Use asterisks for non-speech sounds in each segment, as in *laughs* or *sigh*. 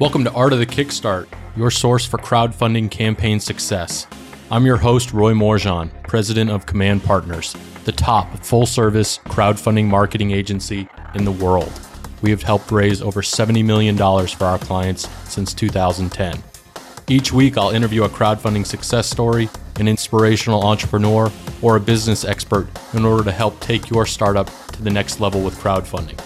Welcome to Art of the Kickstart, your source for crowdfunding campaign success. I'm your host, Roy Morejon, president of Command Partners, the top full service crowdfunding marketing agency in the world. We have helped raise over $70 million for our clients since 2010. Each week, I'll interview a crowdfunding success story, an inspirational entrepreneur, or a business expert in order to help take your startup to the next level with crowdfunding.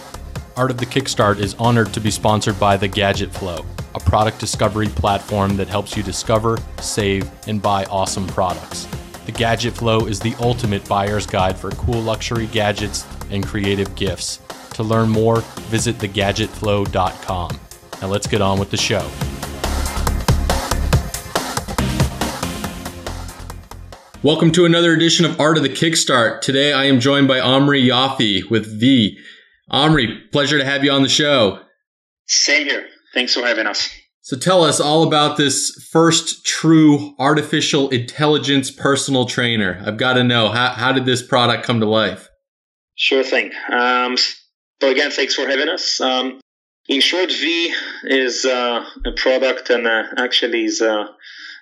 Art of the Kickstart is honored to be sponsored by The Gadget Flow, a product discovery platform that helps you discover, save, and buy awesome products. The Gadget Flow is the ultimate buyer's guide for cool luxury gadgets and creative gifts. To learn more, visit thegadgetflow.com. Now let's get on with the show. Welcome to another edition of Art of the Kickstart. Today I am joined by Omri Yoffe with Vi. Omri, pleasure to have you on the show. Same here. Thanks for having us. So tell us all about this first true artificial intelligence personal trainer. I've got to know how, how did this product come to life? Sure thing. Um, so again, thanks for having us. Um, in short, Vi is uh, a product and uh, actually is uh,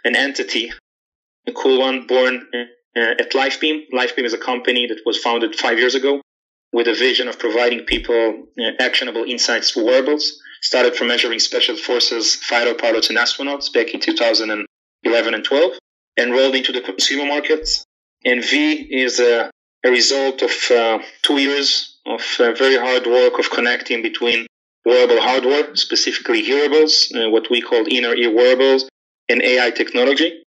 an entity, a cool one, born uh, at LifeBeam. LifeBeam is a company that was founded five years ago with a vision of providing people uh, actionable insights for wearables. Started from measuring special forces fighter pilots and astronauts back in 2011 and 12, and rolled into the consumer market. And Vi is a, a result of uh, two years of uh, very hard work of connecting between wearable hardware, specifically hearables, uh, what we call inner ear wearables, and AI technology.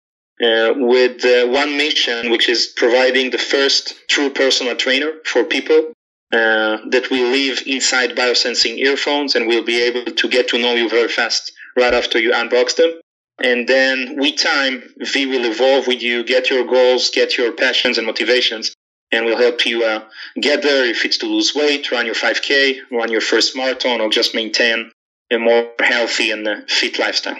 Uh, with uh, one mission, which is providing the first true personal trainer for people uh, that will live inside biosensing earphones and will be able to get to know you very fast right after you unbox them. And then with time, Vi will evolve with you, get your goals, get your passions and motivations, and will help you uh, get there if it's to lose weight, run your 5K, run your first marathon, or just maintain a more healthy and uh, fit lifestyle.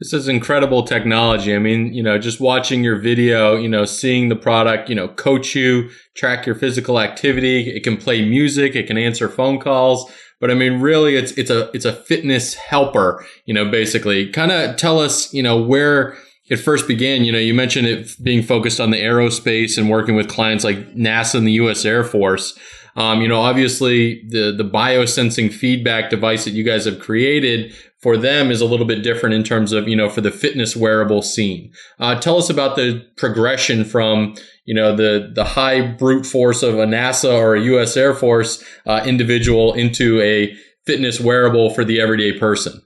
This is incredible technology. I mean, you know, just watching your video, you know, seeing the product, you know, coach you, track your physical activity. It can play music. It can answer phone calls. But I mean, really, it's, it's a, it's a fitness helper, you know, basically kind of tell us, you know, where it first began. You know, you mentioned it being focused on the aerospace and working with clients like NASA and the U.S. Air Force. Um, you know, obviously the the biosensing feedback device that you guys have created for them is a little bit different in terms of you know for the fitness wearable scene. Uh, tell us about the progression from you know the the high brute force of a NASA or a U.S. Air Force uh, individual into a fitness wearable for the everyday person.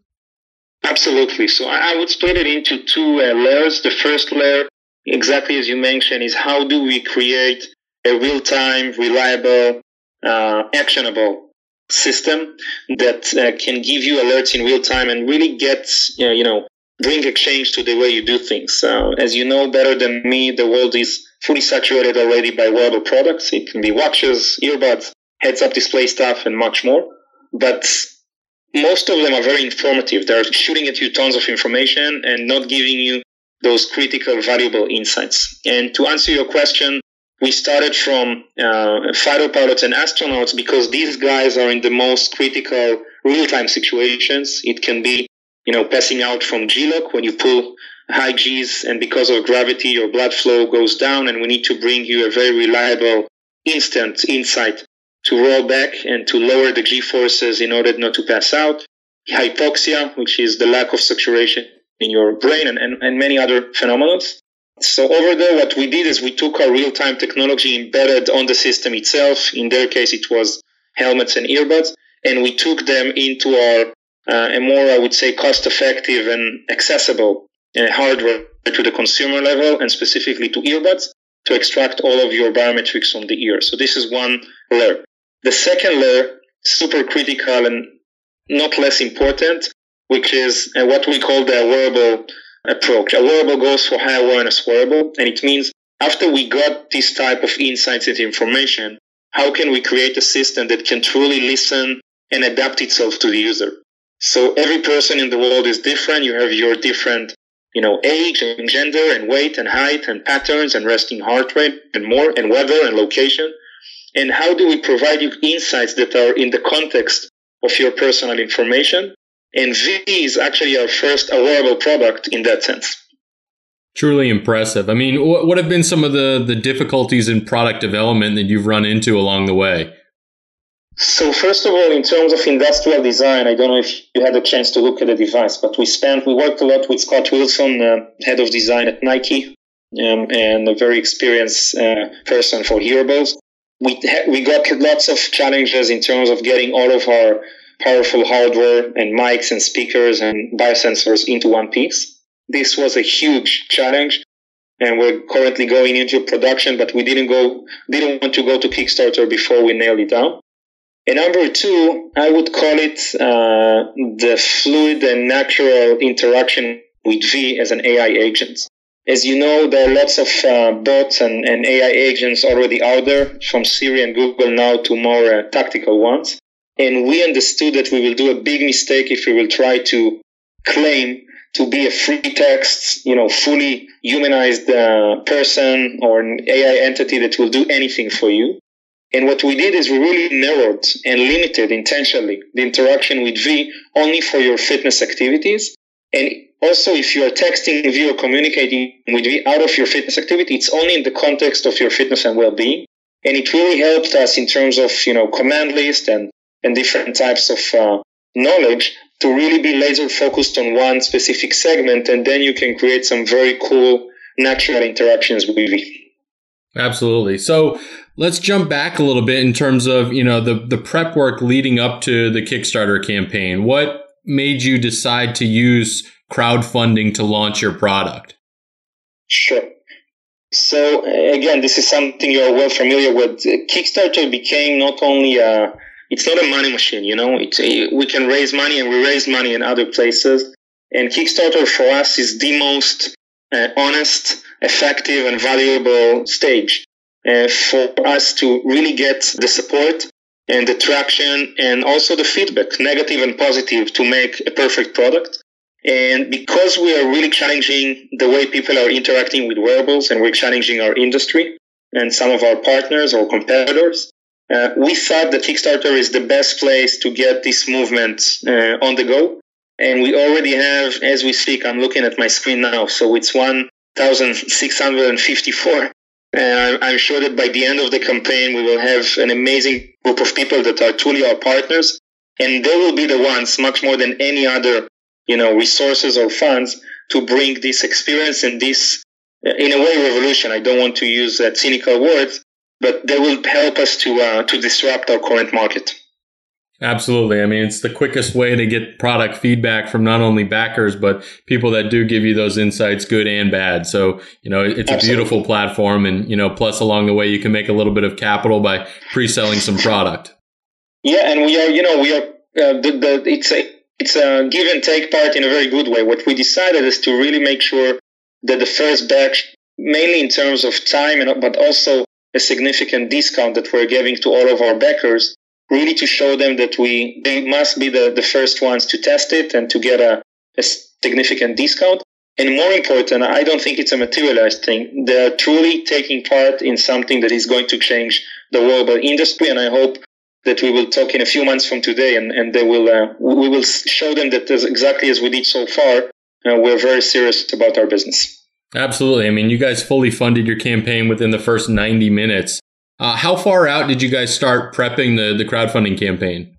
Absolutely. So I would split it into two uh, layers. The first layer, exactly as you mentioned, is how do we create a real time, reliable, uh, actionable system that uh, can give you alerts in real time and really get, you know, bring a change to the way you do things. Uh, as you know better than me, the world is fully saturated already by wearable products. It can be watches, earbuds, heads up display stuff, and much more. But most of them are very informative. They're shooting at you tons of information and not giving you those critical, valuable insights. And to answer your question, we started from uh, fighter pilots and astronauts because these guys are in the most critical real-time situations. It can be, you know, passing out from G-LOC when you pull high G's and because of gravity, your blood flow goes down and we need to bring you a very reliable instant insight to roll back and to lower the G forces in order not to pass out. Hypoxia, which is the lack of saturation in your brain and, and, and many other phenomena. So over there, what we did is we took our real-time technology embedded on the system itself. In their case, it was helmets and earbuds, and we took them into our uh, a more, I would say, cost-effective and accessible uh, hardware to the consumer level, and specifically to earbuds to extract all of your biometrics from the ear. So this is one layer. The second layer, super critical and not less important, which is uh, what we call the wearable approach. A wearable goes for high awareness wearable, and it means after we got this type of insights and information, how can we create a system that can truly listen and adapt itself to the user? So every person in the world is different. You have your different, you know, age and gender and weight and height and patterns and resting heart rate and more and weather and location. And how do we provide you insights that are in the context of your personal information And Vi is actually our first wearable product in that sense. Truly impressive. I mean, what have been some of the, the difficulties in product development that you've run into along the way? So first of all, in terms of industrial design, I don't know if you had a chance to look at the device, but we spent, we worked a lot with Scott Wilson, uh, head of design at Nike, um, and a very experienced uh, person for hearables. We we got lots of challenges in terms of getting all of our powerful hardware and mics and speakers and biosensors into one piece. This was a huge challenge, and we're currently going into production, but we didn't go didn't want to go to Kickstarter before we nailed it down. And number two, I would call it uh, the fluid and natural interaction with Vi as an AI agent. As you know, there are lots of uh, bots and, and, AI agents already out there, from Siri and Google now to more uh, tactical ones. And we understood that we will do a big mistake if we will try to claim to be a free text, you know, fully humanized uh, person or an AI entity that will do anything for you. And what we did is we really narrowed and limited intentionally the interaction with Vi only for your fitness activities. And also, if you are texting Vi or communicating with Vi out of your fitness activity, it's only in the context of your fitness and well-being. And it really helped us in terms of, you know, command list and, and different types of uh, knowledge to really be laser focused on one specific segment. And then you can create some very cool natural interactions with Vi. Absolutely. So let's jump back a little bit in terms of, you know, the, the prep work leading up to the Kickstarter campaign. What made you decide to use crowdfunding to launch your product? Sure. So again, this is something you're well familiar with. Kickstarter became not only a, it's not a money machine, you know, it's a, we can raise money and we raise money in other places. And Kickstarter for us is the most uh, honest, effective, and valuable stage uh, for us to really get the support and the traction and also the feedback, negative and positive, to make a perfect product. And because we are really challenging the way people are interacting with wearables and we're challenging our industry and some of our partners or competitors, uh, we thought that Kickstarter is the best place to get this movement uh, on the go. And we already have, as we speak, I'm looking at my screen now, so it's 1,654 and I'm sure that by the end of the campaign, we will have an amazing group of people that are truly our partners. And they will be the ones, much more than any other, you know, resources or funds to bring this experience and this, in a way, revolution. I don't want to use that cynical words, but they will help us to, uh, to disrupt our current market. Absolutely. I mean, it's the quickest way to get product feedback from not only backers, but people that do give you those insights, good and bad. So, you know, it's Absolutely. a beautiful platform. And, you know, plus along the way, you can make a little bit of capital by pre selling some product. Yeah. And we are, you know, we are, uh, the, the, it's a, it's a give and take part in a very good way. What we decided is to really make sure that the first batch, mainly in terms of time, and, but also a significant discount that we're giving to all of our backers, really to show them that we they must be the, the first ones to test it and to get a, a significant discount. And more important, I don't think it's a materialized thing. They're truly taking part in something that is going to change the wearable industry. And I hope that we will talk in a few months from today and, and they will, uh, we will show them that as exactly as we did so far, uh, we're very serious about our business. Absolutely. I mean, you guys fully funded your campaign within the first 90 minutes. Uh, how far out did you guys start prepping the, the crowdfunding campaign?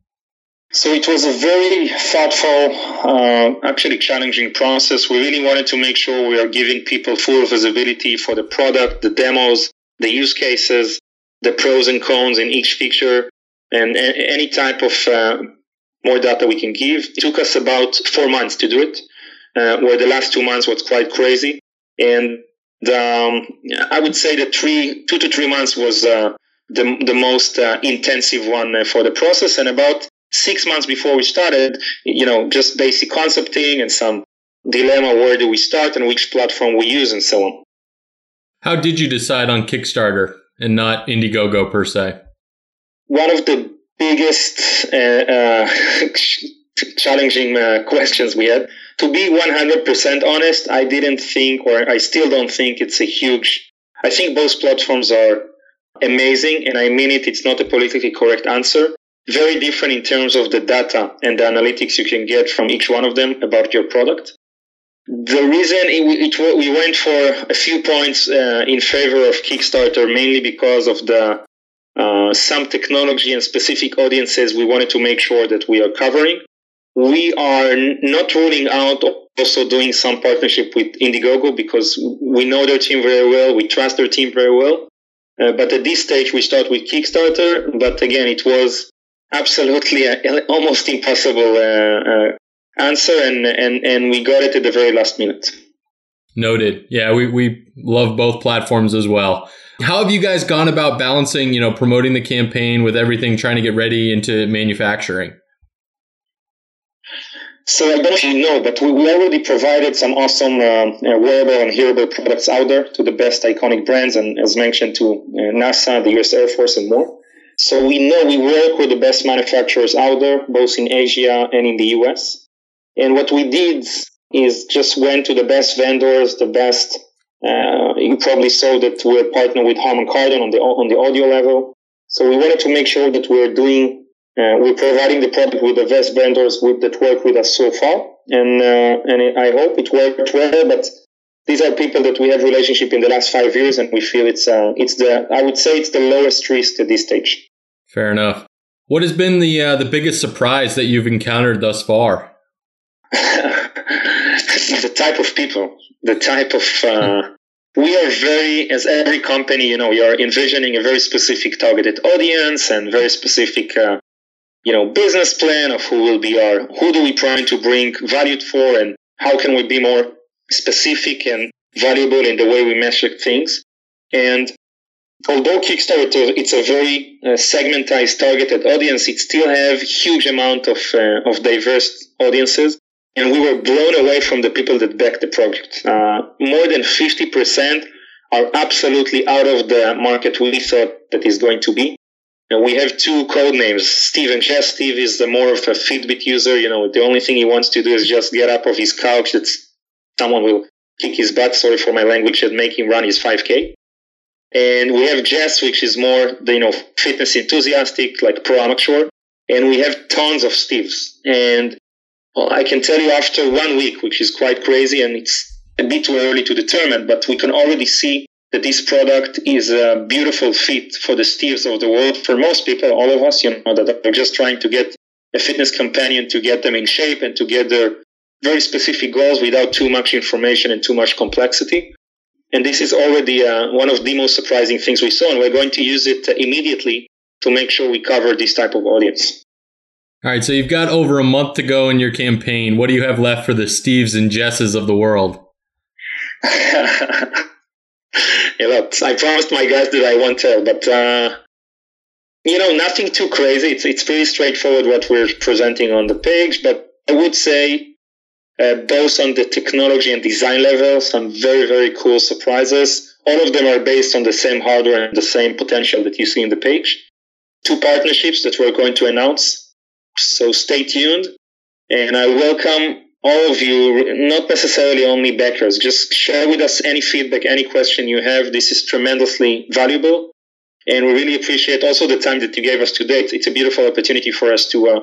So it was a very thoughtful, uh, actually challenging process. We really wanted to make sure we are giving people full visibility for the product, the demos, the use cases, the pros and cons in each feature, and any type of uh, more data we can give. It took us about four months to do it, uh, where the last two months was quite crazy. And um, I would say that three, two to three months was uh, the, the most uh, intensive one uh, for the process. And about six months before we started, you know, just basic concepting and some dilemma where do we start and which platform we use and so on. How did you decide on Kickstarter and not Indiegogo per se? One of the biggest uh, uh, *laughs* challenging uh, questions we had to be 100% honest, I didn't think, or I still don't think it's a huge. I think both platforms are amazing, and I mean it. It's not a politically correct answer. very different in terms of the data and the analytics you can get from each one of them about your product. The reason it, it, we went for a few points uh, in favor of Kickstarter mainly because of the uh, some technology and specific audiences we wanted to make sure that we are covering. We are not ruling out also doing some partnership with Indiegogo because we know their team very well, we trust their team very well. Uh, but at this stage, we start with Kickstarter. But again, it was absolutely a, *laughs* almost impossible uh, uh, answer, and, and and we got it at the very last minute. Noted. Yeah, we we love both platforms as well. How have you guys gone about balancing, you know, promoting the campaign with everything trying to get ready into manufacturing? So I don't you know, but we, we already provided some awesome uh, wearable and hearable products out there to the best iconic brands, and as mentioned, to uh, NASA, the U.S. Air Force, and more. So we know we work with the best manufacturers out there, both in Asia and in the U.S. And what we did is just went to the best vendors, the best. Uh, you probably saw that we're partnered with Harman Kardon on the on the audio level. So we wanted to make sure that we're doing uh, we're providing the product with the best vendors with, that work with us so far, and uh, and I hope it worked well. But these are people that we have relationship in the last five years, and we feel it's uh, it's the I would say it's the lowest risk at this stage. Fair enough. What has been the uh, the biggest surprise that you've encountered thus far? *laughs* the type of people, the type of. Uh, we are very, as every company, you know, we are envisioning a very specific targeted audience and very specific uh, you know, business plan of who will be our, who do we trying to bring value for and how can we be more specific and valuable in the way we measure things. And although Kickstarter, it's a very uh, segmentized targeted audience, it still have huge amount of, uh, of diverse audiences. And we were blown away from the people that backed the project. Uh, more than 50% are absolutely out of the market we thought that is going to be. And we have two code names, Steve and Jess. Steve is the more of a Fitbit user. You know, the only thing he wants to do is just get up off his couch that someone will kick his butt, sorry for my language, and make him run his 5K. And we have Jess, which is more, the, you know, fitness enthusiastic, like pro amateur. And we have tons of Steves. And well, I can tell you after one week, which is quite crazy, and it's a bit too early to determine, but we can already see that this product is a beautiful fit for the Steves of the world. For most people, all of us, you know, that are just trying to get a fitness companion to get them in shape and to get their very specific goals without too much information and too much complexity. And this is already uh, one of the most surprising things we saw, and we're going to use it immediately to make sure we cover this type of audience. All right, so you've got over a month to go in your campaign. What do you have left for the Steves and Jesses of the world? *laughs* you know, I promised my guys that I won't tell, but uh, you know, nothing too crazy. It's it's pretty straightforward what we're presenting on the page, but I would say uh, both on the technology and design level, some very very cool surprises. All of them are based on the same hardware and the same potential that you see in the page. Two partnerships that we're going to announce, so stay tuned. And I welcome all of you, not necessarily only backers, just share with us any feedback, any question you have. This is tremendously valuable. And we really appreciate also the time that you gave us today. It's a beautiful opportunity for us to uh,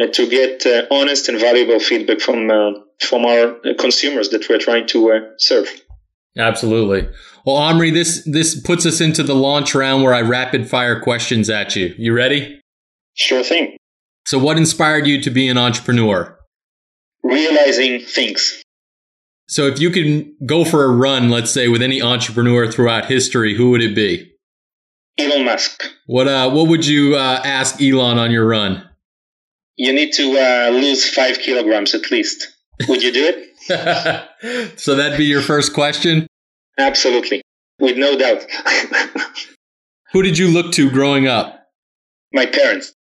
uh, to get uh, honest and valuable feedback from uh, from our consumers that we're trying to uh, serve. Absolutely. Well, Omri, this this puts us into the launch round where I rapid fire questions at you. You ready? Sure thing. So, what inspired you to be an entrepreneur? realizing things. So, if you can go for a run, let's say, with any entrepreneur throughout history, who would it be? Elon Musk. What uh, What would you uh, ask Elon on your run? You need to uh, lose five kilograms at least. Would you do it? *laughs* so that'd be your first question. Absolutely, with no doubt. *laughs* Who did you look to growing up? My parents.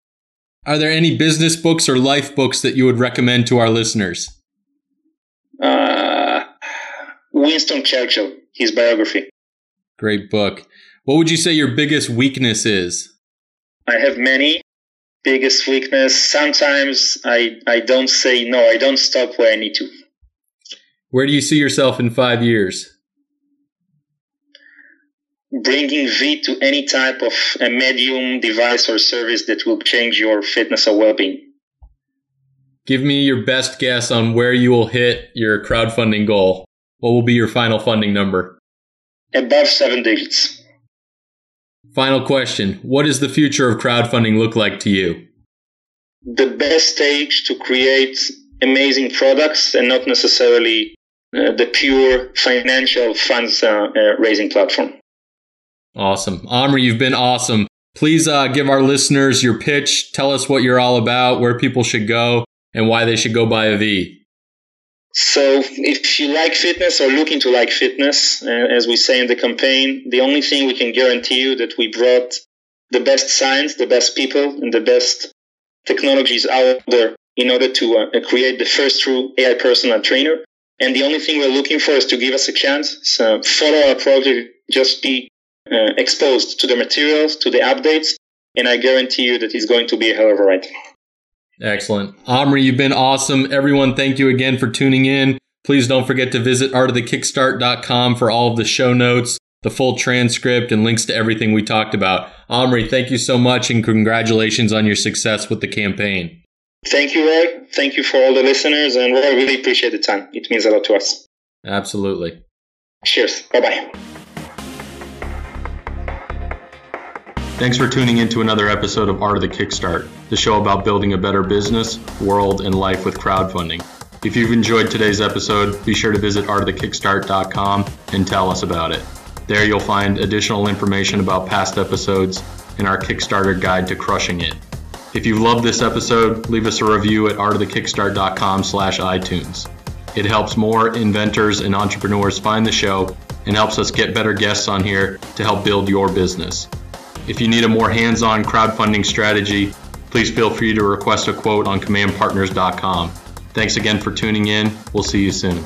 Are there any business books or life books that you would recommend to our listeners? Uh, Winston Churchill, his biography. Great book. What would you say your biggest weakness is? I have many. Biggest weakness. Sometimes I, I don't say no. I don't stop where I need to. Where do you see yourself in five years? Bringing Vi to any type of a medium, device, or service that will change your fitness or well being. Give me your best guess on where you will hit your crowdfunding goal. What will be your final funding number? Above seven digits. Final question What does the future of crowdfunding look like to you? The best stage to create amazing products and not necessarily uh, the pure financial funds uh, uh, raising platform. Awesome. Omri, you've been awesome. Please uh, give our listeners your pitch. Tell us what you're all about, where people should go, and why they should go buy a Vi. So, if you like fitness or looking to like fitness, uh, as we say in the campaign, the only thing we can guarantee you that we brought the best science, the best people, and the best technologies out there in order to uh, create the first true AI personal trainer. And the only thing we're looking for is to give us a chance. So follow our project, just be uh, exposed to the materials, to the updates, and I guarantee you that it's going to be a hell of a ride. Excellent. Omri, you've been awesome. Everyone, thank you again for tuning in. Please don't forget to visit artofthekickstart.com for all of the show notes, the full transcript, and links to everything we talked about. Omri, thank you so much and congratulations on your success with the campaign. Thank you, Roy. Thank you for all the listeners, and Roy, I really appreciate the time. It means a lot to us. Absolutely. Cheers. Bye bye. Thanks for tuning in to another episode of Art of the Kickstart, the show about building a better business, world, and life with crowdfunding. If you've enjoyed today's episode, be sure to visit artofthekickstart.com and tell us about it. There you'll find additional information about past episodes and our Kickstarter guide to crushing it. If you've loved this episode, leave us a review at artofthekickstart.com slash iTunes. It helps more inventors and entrepreneurs find the show and helps us get better guests on here to help build your business. If you need a more hands on crowdfunding strategy, please feel free to request a quote on commandpartners.com. Thanks again for tuning in. We'll see you soon.